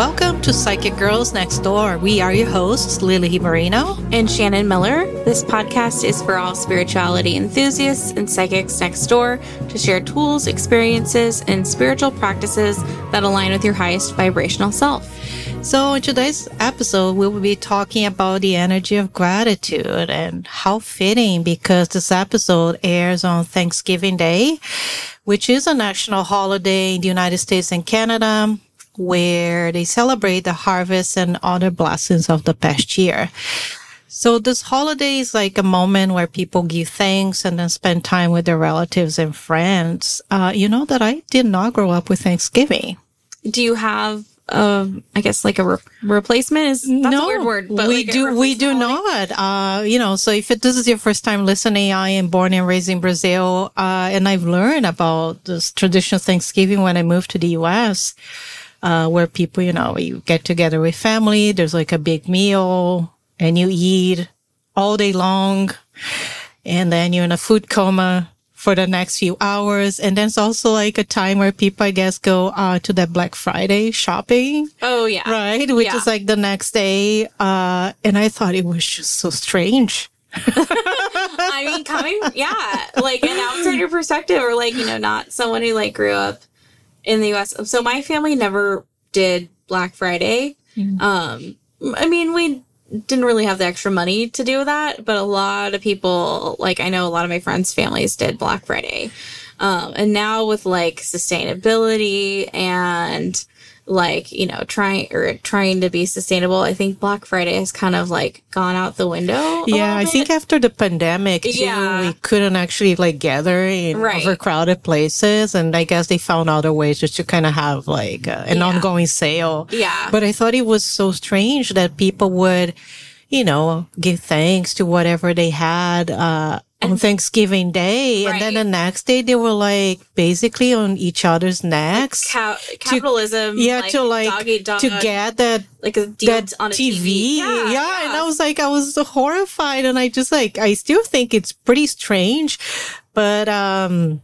Welcome to Psychic Girls Next Door. We are your hosts, Lili Moreno and Shannon Miller. This podcast is for all spirituality enthusiasts and psychics next door to share tools, experiences, and spiritual practices that align with your highest vibrational self. So, in today's episode, we will be talking about the energy of gratitude and how fitting because this episode airs on Thanksgiving Day, which is a national holiday in the United States and Canada where they celebrate the harvest and other blessings of the past year. So this holiday is like a moment where people give thanks and then spend time with their relatives and friends. Uh, you know that I did not grow up with Thanksgiving. Do you have um, I guess like a re- replacement is that's no, a weird word, but we like do we do not. Uh, you know, so if it, this is your first time listening, I am born and raised in Brazil, uh, and I've learned about this traditional Thanksgiving when I moved to the U.S uh, where people, you know, you get together with family. There's like a big meal and you eat all day long. And then you're in a food coma for the next few hours. And then it's also like a time where people, I guess, go uh, to that Black Friday shopping. Oh, yeah. Right. Which yeah. is like the next day. Uh, and I thought it was just so strange. I mean, coming, yeah, like an outsider perspective, or like, you know, not someone who like grew up in the US. So my family never did Black Friday. Mm-hmm. Um, I mean, we didn't really have the extra money to do that, but a lot of people, like I know a lot of my friends' families did Black Friday. Um, and now with like sustainability and like you know trying or trying to be sustainable i think black friday has kind of like gone out the window yeah i think after the pandemic too, yeah. we couldn't actually like gather in right. overcrowded places and i guess they found other ways just to kind of have like uh, an yeah. ongoing sale yeah but i thought it was so strange that people would you know give thanks to whatever they had uh on Thanksgiving Day, right. and then the next day they were like basically on each other's necks. Like capitalism, to, yeah, like to like dog, to get that like a that on a TV. TV. Yeah, yeah, yeah, and I was like, I was horrified, and I just like I still think it's pretty strange, but um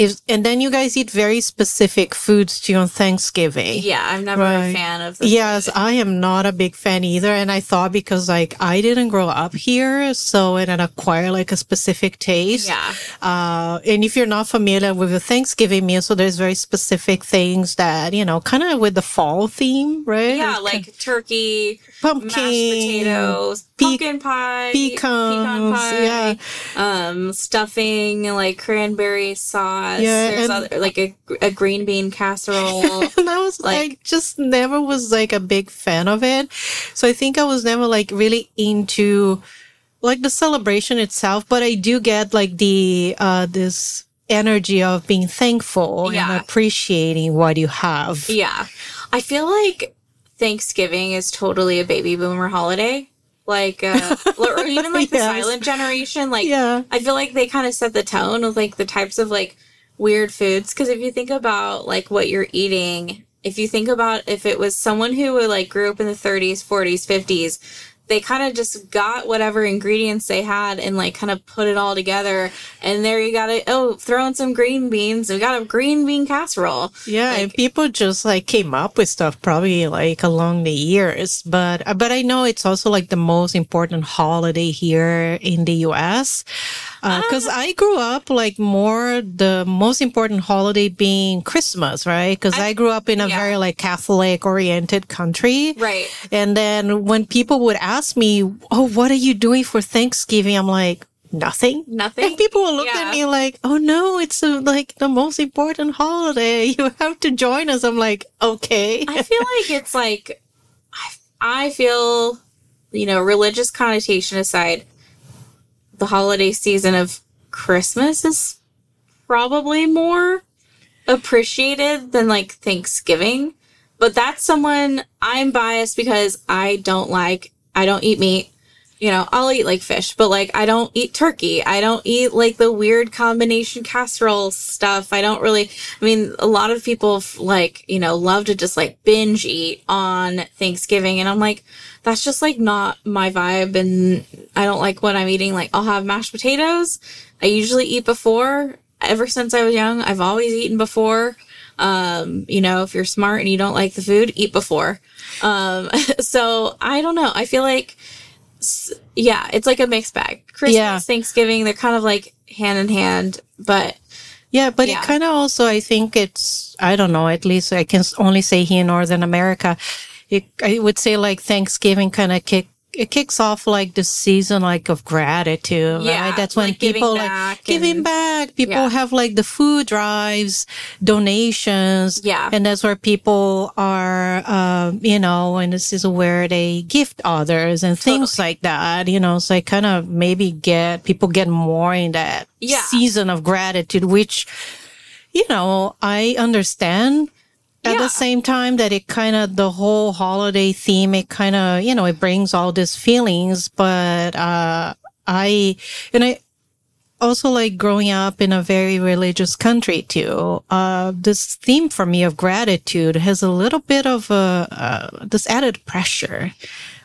is and then you guys eat very specific foods on Thanksgiving. Yeah, I'm never right. a fan of. yes, food. I am not a big fan either, and I thought because like I didn't grow up here, so it had acquired like a specific taste. Yeah. Uh, and if you're not familiar with the Thanksgiving meal, so there's very specific things that you know, kind of with the fall theme, right? Yeah, like turkey, pumpkin, mashed potatoes, pe- pumpkin pie, pecans, pecan pie, yeah, um, stuffing, like cranberry sauce. Yeah, There's and, other, like a, a green bean casserole. and I was like, I just never was like a big fan of it. So I think I was never like really into like the celebration itself, but I do get like the uh this energy of being thankful yeah. and appreciating what you have. Yeah. I feel like Thanksgiving is totally a baby boomer holiday. Like, uh, or even like the yes. silent generation. Like, yeah. I feel like they kind of set the tone with like the types of like weird foods. Cause if you think about like what you're eating, if you think about if it was someone who like grew up in the 30s, 40s, 50s, they kind of just got whatever ingredients they had and like kind of put it all together. And there you got it. Oh, throw in some green beans. We got a green bean casserole. Yeah, like, and people just like came up with stuff probably like along the years. But uh, but I know it's also like the most important holiday here in the U.S because uh, I grew up like more the most important holiday being Christmas, right? Because I, I, grew up in a yeah. very like Catholic oriented country, right? And then when people would ask me, "Oh, what are you doing for Thanksgiving?" I'm like, nothing nothing and people will look yeah. at me like oh no it's a, like the most important holiday you have to join us i'm like okay i feel like it's like I, I feel you know religious connotation aside the holiday season of Christmas is probably more appreciated than like Thanksgiving. But that's someone I'm biased because I don't like, I don't eat meat. You know, I'll eat like fish, but like I don't eat turkey. I don't eat like the weird combination casserole stuff. I don't really, I mean, a lot of people like, you know, love to just like binge eat on Thanksgiving. And I'm like, that's just like not my vibe and I don't like what I'm eating. Like I'll have mashed potatoes. I usually eat before. Ever since I was young, I've always eaten before. Um, you know, if you're smart and you don't like the food, eat before. Um, so I don't know. I feel like, yeah, it's like a mixed bag. Christmas, Yeah. Thanksgiving, they're kind of like hand in hand, but Yeah, but Yeah. it kind of also, I think it's, I don't know, at least I can only say here in Northern America, it, I would say like Thanksgiving kind of kick, it kicks off like the season like of gratitude, Yeah, right? That's when like giving people like back giving and- back. People Yeah. have like the food drives, donations. Yeah. And that's where people are, um, you know, and this is where they gift others and things like that, you know, so I kind of maybe get, people get more in that Yeah. season of gratitude, which, you know, I understand at Yeah. the same time that it kind of, the whole holiday theme, it kind of, you know, it brings all these feelings, but, uh, I, and I, also like growing up in a very religious country too. Uh, this theme for me of gratitude has a little bit of a, uh, this added pressure.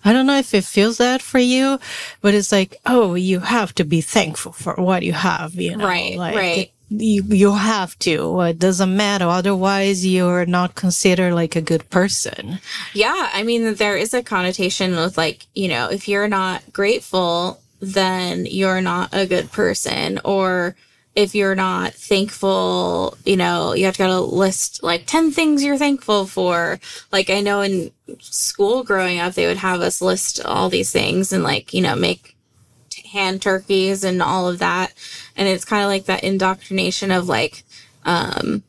I don't know if it feels that for you, but it's like, oh, you have to be thankful for what you have, you know, Right, like right. it- you, you have to. It doesn't matter. Otherwise, you're not considered like a good person. Yeah, I mean, there is a connotation with like, you know, if you're not grateful, then you're not a good person. Or if you're not thankful, you know, you have to go to list like 10 things you're thankful for. Like, I know in school growing up, they would have us list all these things and like, you know, make hand turkeys and all of that. And it's kind of like that indoctrination of like, um,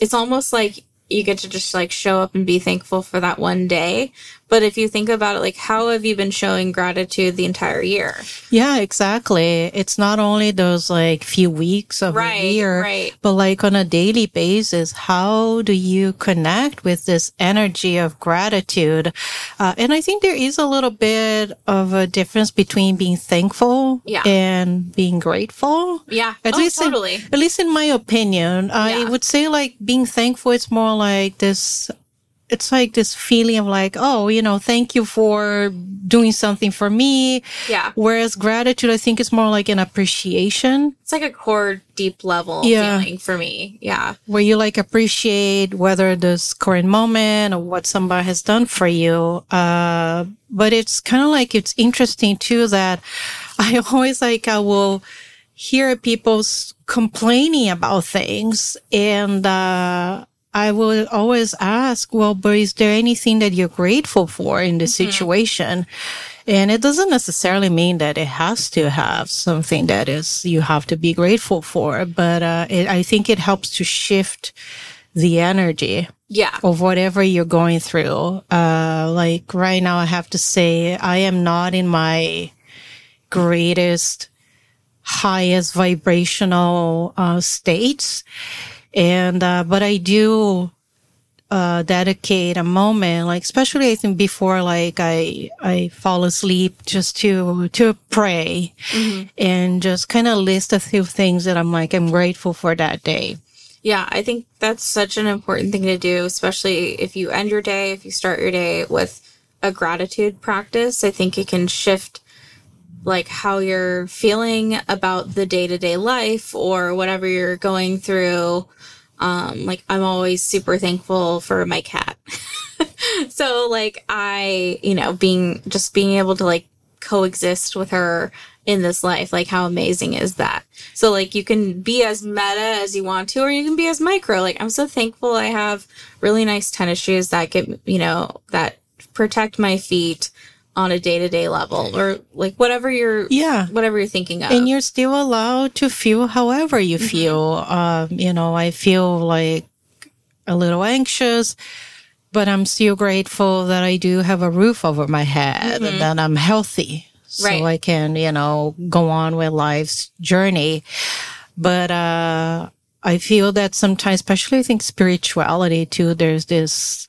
it's almost like you get to just like show up and be thankful for that one day. But if you think about it, like, how have you been showing gratitude the entire year? Yeah, exactly. It's not only those like few weeks of Right, a year, right. but like on a daily basis, how do you connect with this energy of gratitude? Uh, and I think there is a little bit of a difference between being thankful Yeah. and being grateful. Yeah. At oh, least, in- at least in my opinion, I would say like being thankful. It's more like this. It's like this feeling of like, oh, you know, thank you for doing something for me. yeah. Whereas gratitude, I think, is more like an appreciation It's like a core deep level Yeah. feeling for me. Yeah. where you like appreciate whether this current moment or what somebody has done for you. Uh, but it's kind of like, it's interesting too that I always like, I will hear people complaining about things and, uh, I will always ask, well, but is there anything that you're grateful for in this situation? And it doesn't necessarily mean that it has to have something that is you have to be grateful for, but uh, it, I think it helps to shift the energy Yeah. of whatever you're going through. Uh, like right now, I have to say I am not in my greatest, highest vibrational uh, states, and uh, but I do uh, dedicate a moment, like especially I think before like I I fall asleep, just to to pray and just kind of list a few things that I'm like I'm grateful for that day. Yeah, I think that's such an important thing to do, especially if you end your day, if you start your day with a gratitude practice. I think it can shift like how you're feeling about the day-to-day life or whatever you're going through. Um like I'm always super thankful for my cat. so like I, you know, being just being able to like coexist with her in this life. Like, how amazing is that? So, like, you can be as meta as you want to, or you can be as micro. Like, I'm so thankful I have really nice tennis shoes that get, you know, that protect my feet on a day to day level, or like whatever you're, Yeah. whatever you're thinking of. And you're still allowed to feel however you feel. Um, you know, I feel like a little anxious, but I'm still grateful that I do have a roof over my head and that I'm healthy. So Right. I can, you know, go on with life's journey. But, uh, I feel that sometimes, especially I think spirituality too, there's this,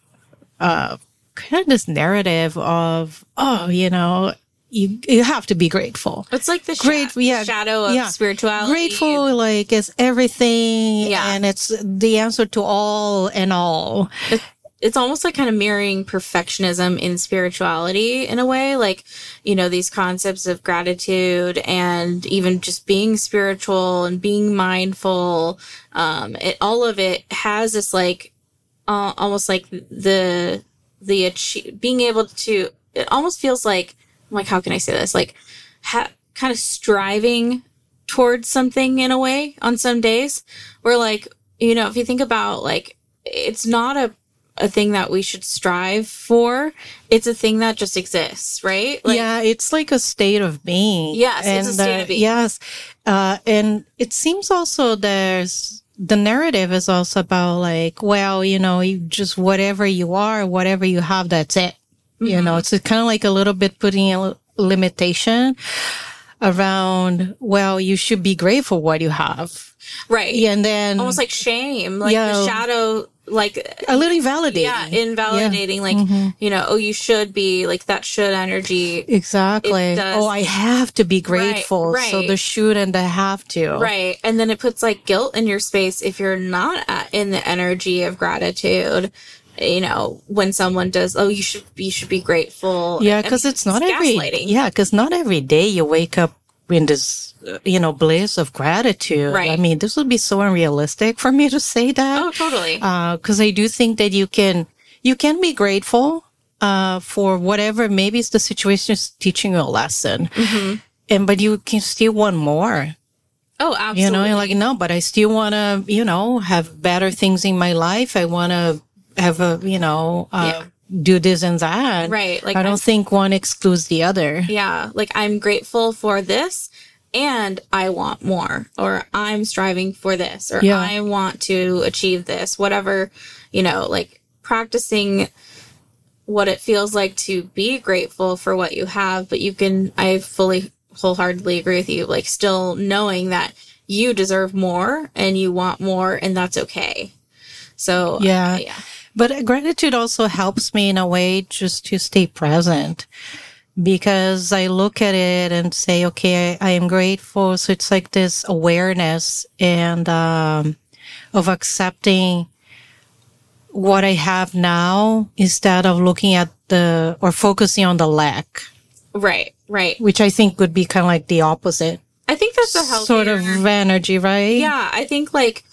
uh, kind of this narrative of, oh, you know, you, you have to be grateful it's like the Great- yeah, shadow of yeah. spirituality. grateful like it's everything Yeah. and it's the answer to all and all it's almost like kind of mirroring perfectionism in spirituality in a way like you know these concepts of gratitude and even just being spiritual and being mindful um it all of it has this like uh, almost like the the achieve, being able to it almost feels like like how can i say this like ha- kind of striving towards something in a way on some days where like you know if you think about like it's not a a thing that we should strive for. It's a thing that just exists, right? Like, yeah, it's like a state of being. Yes, and, it's a state uh, of being. Yes. Uh, and it seems also there's the narrative is also about like, well, you know, you just whatever you are, whatever you have, that's it. Mm-hmm. You know, it's kind of like a little bit putting a limitation around, well, you should be grateful what you have. Right. And then almost like shame, like yeah, the shadow like a little invalidating. Yeah, invalidating. Yeah. Like mm-hmm. you know, oh, you should be like that. Should energy exactly? Oh, I have to be grateful. Right, right. So the should and the have to. Right, and then it puts like guilt in your space if you're not at, in the energy of gratitude. You know, when someone does, oh, you should you should be grateful. Yeah, because it's not every. Yeah, because not every day you wake up in this you know bliss of gratitude. Right. i mean this would be so unrealistic for me to say that. Oh totally. Because uh, i do think that you can you can be grateful uh, for whatever maybe it's the situation is teaching you a lesson. Mm-hmm. and but you can still want more. Oh absolutely you know you're like no but i still want to you know have better things in my life. I want to have a you know uh, yeah do this and that. Right. Like I don't I'm, think one excludes the other. Yeah. Like I'm grateful for this and I want more or I'm striving for this or yeah. I want to achieve this, whatever, you know, like practicing what it feels like to be grateful for what you have, but you can, I fully wholeheartedly agree with you, like still knowing that you deserve more and you want more and that's okay. So, yeah. Uh, yeah. But gratitude also helps me in a way just to stay present because I look at it and say, okay, I, I am grateful. So it's like this awareness and, um, of accepting what I have now instead of looking at the, or focusing on the lack. Right, right. Which I think would be kind of like the opposite. I think that's a healthier, sort of energy, right? Yeah, I think like,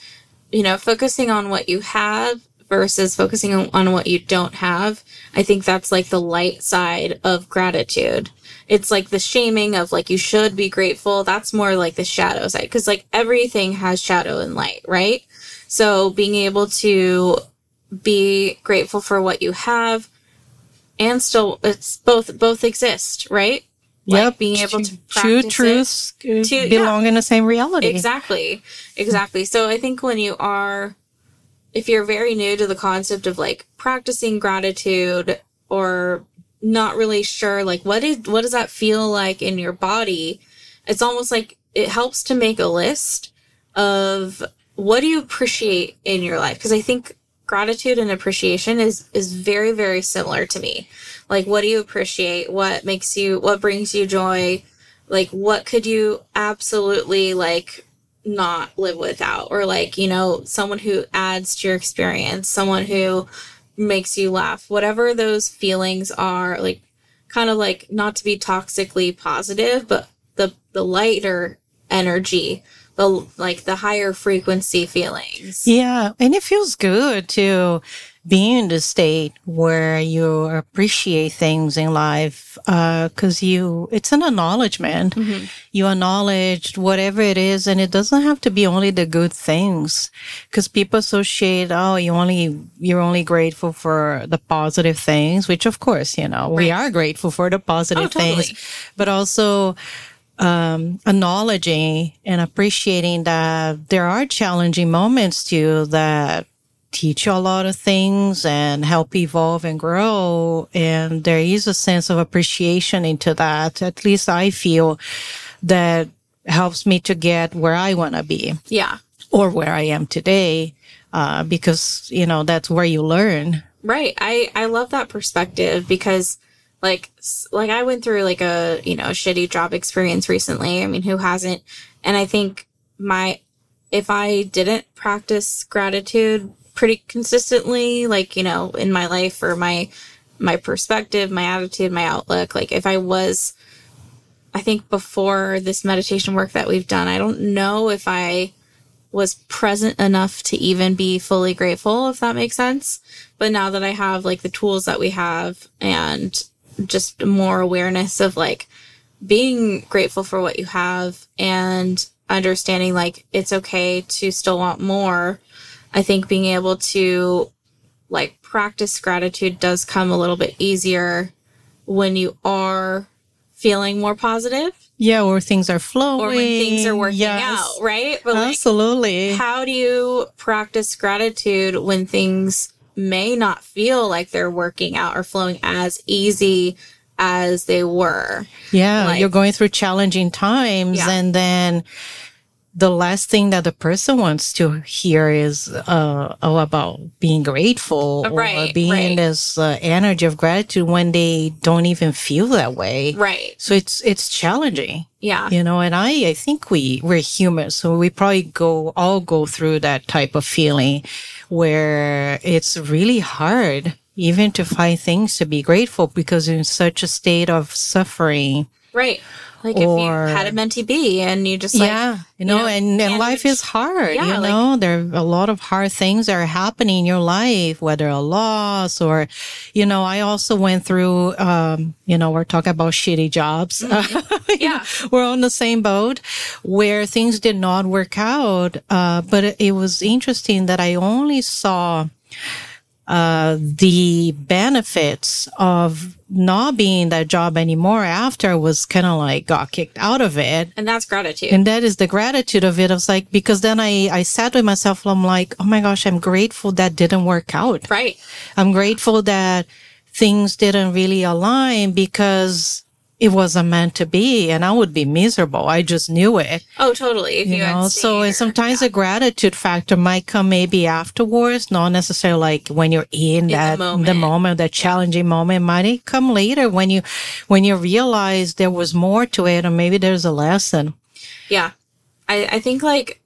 you know, focusing on what you have versus focusing on, what you don't have. I think that's like the light side of gratitude. It's like the shaming of like you should be grateful. That's more like the shadow side because like everything has shadow and light, right? So being able to be grateful for what you have and still it's both both exist, right? Like yep. being able to two truths uh, to, belong yeah. in the same reality. Exactly. Exactly. So I think when you are if you're very new to the concept of like practicing gratitude or not really sure like what is what does that feel like in your body it's almost like it helps to make a list of what do you appreciate in your life? Because i think gratitude and appreciation is is very very similar to me. Like what do you appreciate? What makes you what brings you joy? Like what could you absolutely like not live without or like you know someone who adds to your experience someone who makes you laugh whatever those feelings are like kind of like not to be toxically positive but the the lighter energy the like the higher frequency feelings. Yeah and it feels good to be in the state where you appreciate things in life because uh, you it's an acknowledgment mm-hmm. you acknowledge whatever it is and it doesn't have to be only the good things because people associate oh you only you're only grateful for the positive things which of course you know right. we are grateful for the positive oh, totally. things but also um, acknowledging and appreciating that there are challenging moments too that teach you a lot of things and help evolve and grow. And there is a sense of appreciation into that. At least I feel that helps me to get where I want to be. Yeah. Or where I am today. Uh, because, you know, that's where you learn. Right. I, I love that perspective because like, like I went through like a, you know, shitty job experience recently. I mean, who hasn't? And I think my, if I didn't practice gratitude pretty consistently, like, you know, in my life or my my perspective, my attitude, my outlook. Like if I was I think before this meditation work that we've done, I don't know if I was present enough to even be fully grateful, if that makes sense. But now that I have like the tools that we have and just more awareness of like being grateful for what you have and understanding like it's okay to still want more, I think being able to like practice gratitude does come a little bit easier when you are feeling more positive Yeah, or things are flowing. or when things are working Yes. out, right? But like, Absolutely. how do you practice gratitude when things may not feel like they're working out or flowing as easy as they were? Yeah, Like- you're going through challenging times, Yeah. and then the last thing that the person wants to hear is uh, oh, about being grateful Right, or being right. this uh, energy of gratitude when they don't even feel that way. Right. So it's it's challenging, Yeah. you know. And I I think we we're human, so we probably go all go through that type of feeling where it's really hard even to find things to be grateful because in such a state of suffering. Right. Like if you had a mentee B and you just like yeah, you know, know, and, and life is hard. Yeah, you like- know, there are a lot of hard things that are happening in your life, whether a loss or, you know, I also went through, um, you know, we're talking about shitty jobs. Mm-hmm. Yeah. we're on the same boat where things did not work out. Uh, but it was interesting that I only saw uh, the benefits of not being that job anymore after was kind of like got kicked out of it. and that's gratitude. And that is the gratitude of it. I was like, because then I, I sat with myself, I'm like, oh my gosh, I'm grateful that didn't work out. right. I'm grateful that things didn't really align because it wasn't meant to be and I would be miserable. I just knew it. Oh, totally. If you, You know, so and sometimes the gratitude factor might come maybe afterwards, not necessarily like when you're in, the that moment. moment, that challenging moment. It might come later when you when you realize there was more to it, or maybe there's a lesson. Yeah. I, I think like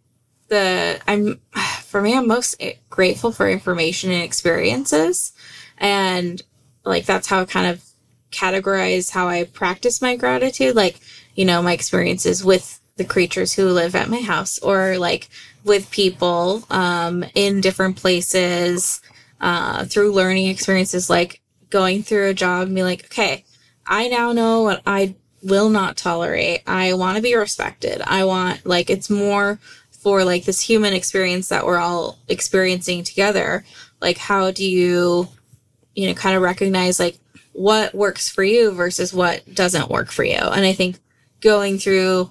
the, I'm, for me, I'm most grateful for information and experiences. And like that's how kind of categorize how I practice my gratitude. Like, you know, my experiences with the creatures who live at my house or like with people um, in different places uh, through learning experiences, like going through a job and be like, okay, I now know what I will not tolerate. I want to be respected. I want, like, it's more for like this human experience that we're all experiencing together. Like, how do you, you know, kind of recognize like what works for you versus what doesn't work for you? And I think going through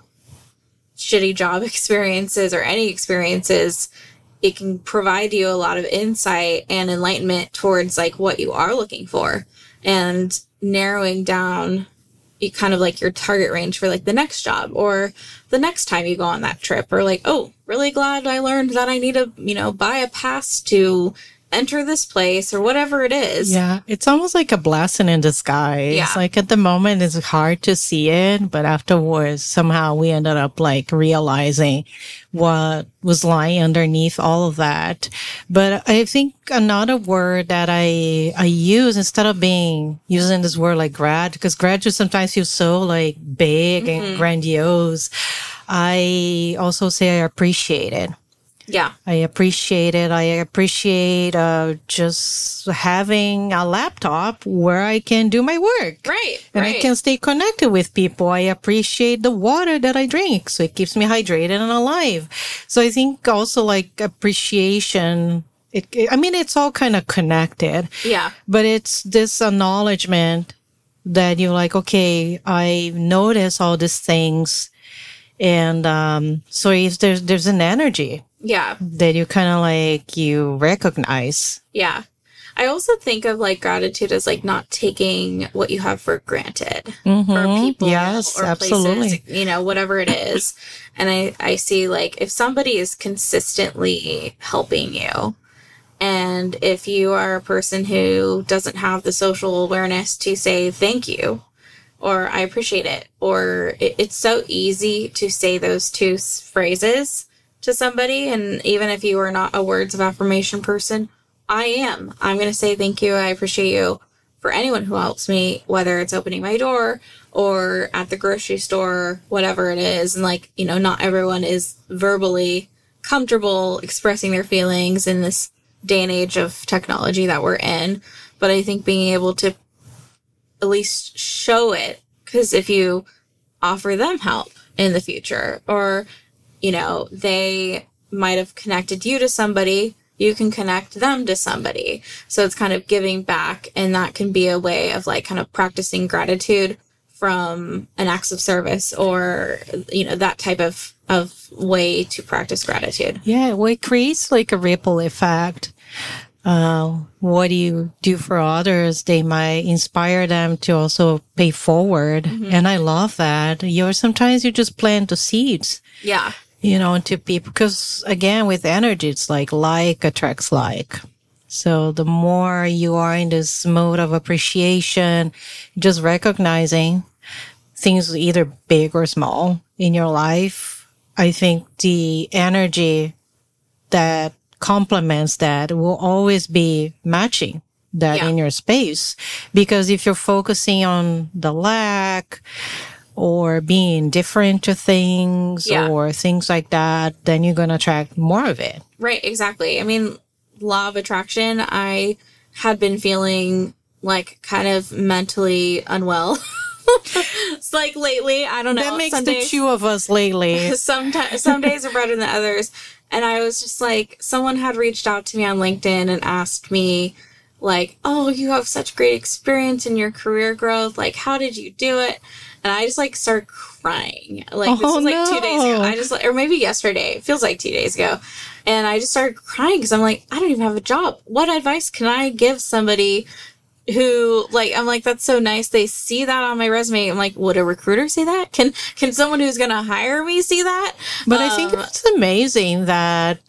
shitty job experiences or any experiences, it can provide you a lot of insight and enlightenment towards like what you are looking for and narrowing down you kind of like your target range for like the next job or the next time you go on that trip or like oh really glad i learned that i need to you know buy a pass to enter this place or whatever it is Yeah, it's almost like a blessing in disguise. Yeah. Like at the moment, it's hard to see it, but afterwards, somehow we ended up like realizing what was lying underneath all of that. But I think another word that I I use instead of being using this word like grad, because gratitude sometimes feels so like big and mm-hmm. grandiose. I also say I appreciate it. Yeah I appreciate it. I appreciate uh, just having a laptop where I can do my work. right And right I can stay connected with people. I appreciate the water that I drink. So it keeps me hydrated and alive. So I think also like appreciation, it, I mean, it's all kind of connected, yeah but it's this acknowledgement that you're like, okay, I notice all these things. And, um, so if there's, there's an energy yeah that you kind of like you recognize. Yeah. I also think of like gratitude as like not taking what you have for granted for Mhm. people Yes, or absolutely. places, you know, whatever it is. and I, I see like if somebody is consistently helping you and if you are a person who doesn't have the social awareness to say thank you or I appreciate it or it, it's so easy to say those two s- phrases to somebody. And even if you are not a words of affirmation person, I am. I'm going to say thank you. I appreciate you for anyone who helps me, whether it's opening my door or at the grocery store, whatever it is. And like, you know, not everyone is verbally comfortable expressing their feelings in this day and age of technology that we're in. But I think being able to at least show it, because if you offer them help in the future, or, you know, they might have connected you to somebody you can connect them to somebody. So it's kind of giving back and that can be a way of like kind of practicing gratitude from an acts of service or you know that type of of way to practice gratitude. Yeah, well, it creates like a ripple effect. Uh, what do you do for others? They might inspire them to also pay forward. Mm-hmm. And I love that. You're sometimes you just plant the seeds. Yeah you know, to people. Because again, with energy, it's like like attracts like. So the more you are in this mode of appreciation, just recognizing things either big or small in your life, I think the energy that complements that will always be matching that yeah. in your space. Because if you're focusing on the lack, or being different to things yeah. or things like that, then you're going to attract more of it. Right, exactly. I mean, law of attraction, I had been feeling like kind of mentally unwell. it's like lately, I don't know. That makes the two of us lately. Sometimes some days are better than others. And I was just like, someone had reached out to me on LinkedIn and asked me, like, oh, you have such great experience in your career growth. Like, how did you do it? And I just like started crying. Like this oh, was like no. two days ago. I just or maybe yesterday. It feels like two days ago, and I just started crying because I'm like, I don't even have a job. What advice can I give somebody who like I'm like that's so nice they see that on my resume I'm like would a recruiter see that can can someone who's gonna hire me see that but um, I think um, it's amazing that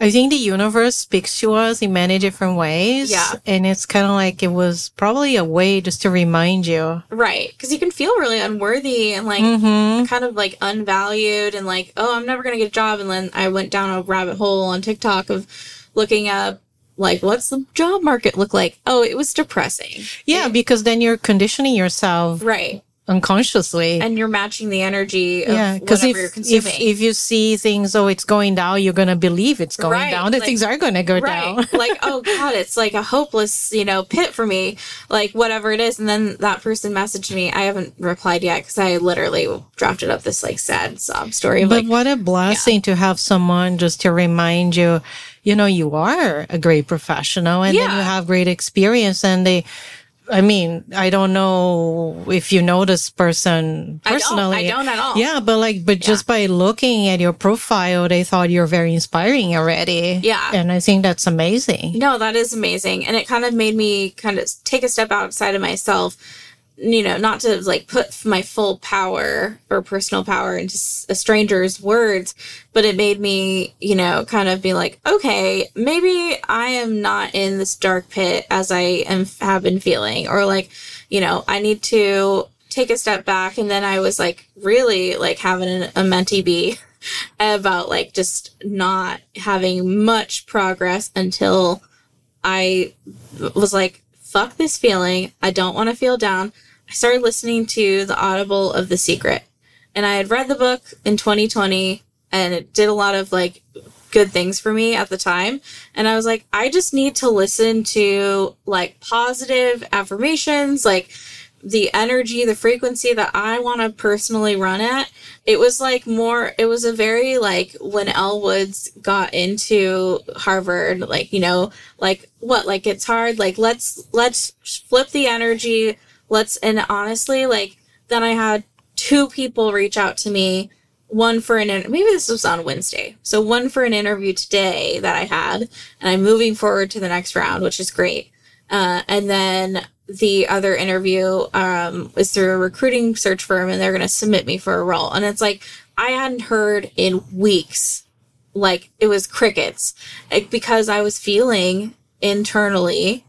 I think the universe speaks to us in many different ways. Yeah. And it's kind of like it was probably a way just to remind you. Right. Because you can feel really unworthy and like mm-hmm. kind of like unvalued and like, oh, I'm never going to get a job. And then I went down a rabbit hole on TikTok of looking up like what's the job market look like oh it was depressing yeah because then you're conditioning yourself right unconsciously. And you're matching the energy yeah, because if, If, if you see things, oh, it's going down, you're going to believe it's going right. down, that like, things are going to go right. down. like, oh God, it's like a hopeless, you know, pit for me, like whatever it is. And then that person messaged me. I haven't replied yet because I literally drafted up this like sad sob story. But like, what a blessing yeah. to have someone just to remind you, you know, you are a great professional and yeah. then you have great experience and they, I mean, I don't know if you know this person personally. I don't, I don't at all. Yeah, but like, but yeah. just by looking at your profile, they thought you're very inspiring already. Yeah. And I think that's amazing. No, that is amazing. And it kind of made me kind of take a step outside of myself you know, not to like put my full power or personal power into a stranger's words, but it made me, you know, kind of be like, okay, maybe I am not in this dark pit as I am have been feeling, or like, you know, I need to take a step back. And then I was like, really like having a mentee be about like just not having much progress until I was like, fuck this feeling. I don't want to feel down. I started listening to the Audible of The Secret. And I had read the book in 2020 and it did a lot of like good things for me at the time. And I was like, I just need to listen to like positive affirmations, like the energy, the frequency that I want to personally run at. It was like more, it was a very like when Elle Woods got into Harvard, like, you know, like what, like it's hard, like let's, let's flip the energy let's and honestly like then i had two people reach out to me one for an maybe this was on wednesday. So one for an interview today that i had and i'm moving forward to the next round which is great. Uh, and then the other interview um, is through a recruiting search firm and they're going to submit me for a role. And it's like i hadn't heard in weeks like it was crickets. Like, because i was feeling internally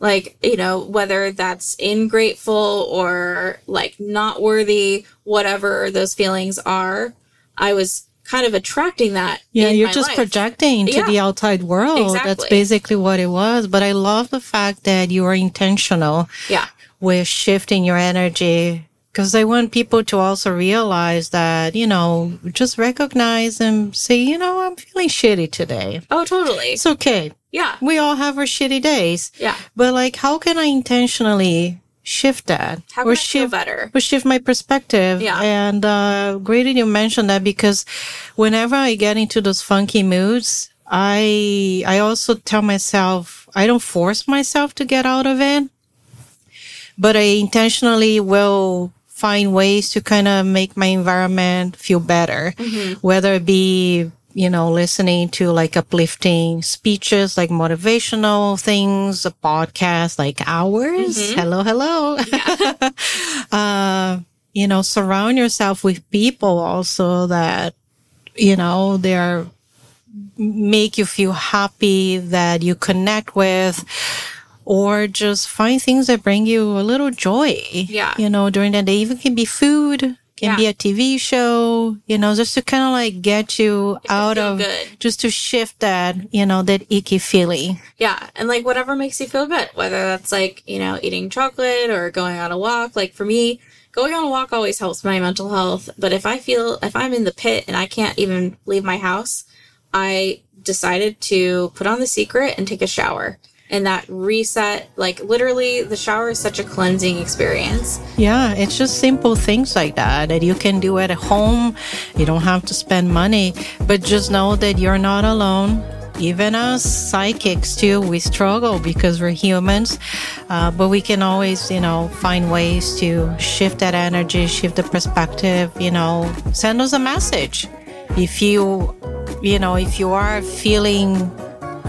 like you know whether that's ingrateful or like not worthy whatever those feelings are i was kind of attracting that. Yeah, you're just life. projecting to Yeah. the outside world. exactly. That's basically what it was. But I love the fact that you are intentional Yeah. with shifting your energy because I want people to also realize that, you know, just recognize and say, you know, I'm feeling shitty today. Oh, totally. It's okay. Yeah. We all have our shitty days. Yeah. But like, how can I intentionally shift that? How can I feel better? Or shift my perspective. Yeah. And uh, great that you mentioned that because whenever I get into those funky moods, I I also tell myself I don't force myself to get out of it, but I intentionally will find ways to kind of make my environment feel better, whether it be you know listening to like uplifting speeches like motivational things a podcast like ours hello hello. Uh you know surround yourself with people also that you know they're make you feel happy that you connect with or just find things that bring you a little joy Yeah. you know during the day even can be food can Yeah. be a tv show you know just to kind of like get you out of good. just to shift that you know that icky feeling Yeah. And like whatever makes you feel good, whether that's like, you know, eating chocolate or going on a walk. Like for me, going on a walk always helps my mental health. But if I feel, if I'm in the pit and I can't even leave my house, I decided to put on the secret and take a shower. And that reset, like literally, the shower is such a cleansing experience. Yeah, it's just simple things like that that you can do at home. You don't have to spend money, but just know that you're not alone. Even us psychics too, we struggle because we're humans, uh, but we can always, you know, find ways to shift that energy, shift the perspective. You know, send us a message if you, you know, if you are feeling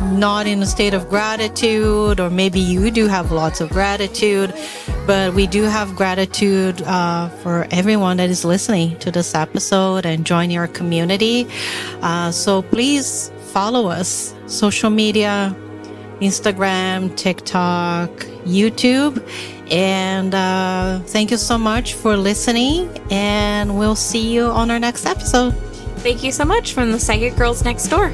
not in a state of gratitude, or maybe you do have lots of gratitude, but we do have gratitude uh, for everyone that is listening to this episode and joining our community. Uh, so please follow us, social media, Instagram, TikTok, YouTube. And uh, thank you so much for listening, and we'll see you on our next episode. Thank you so much from the Psychic Girls Next Door.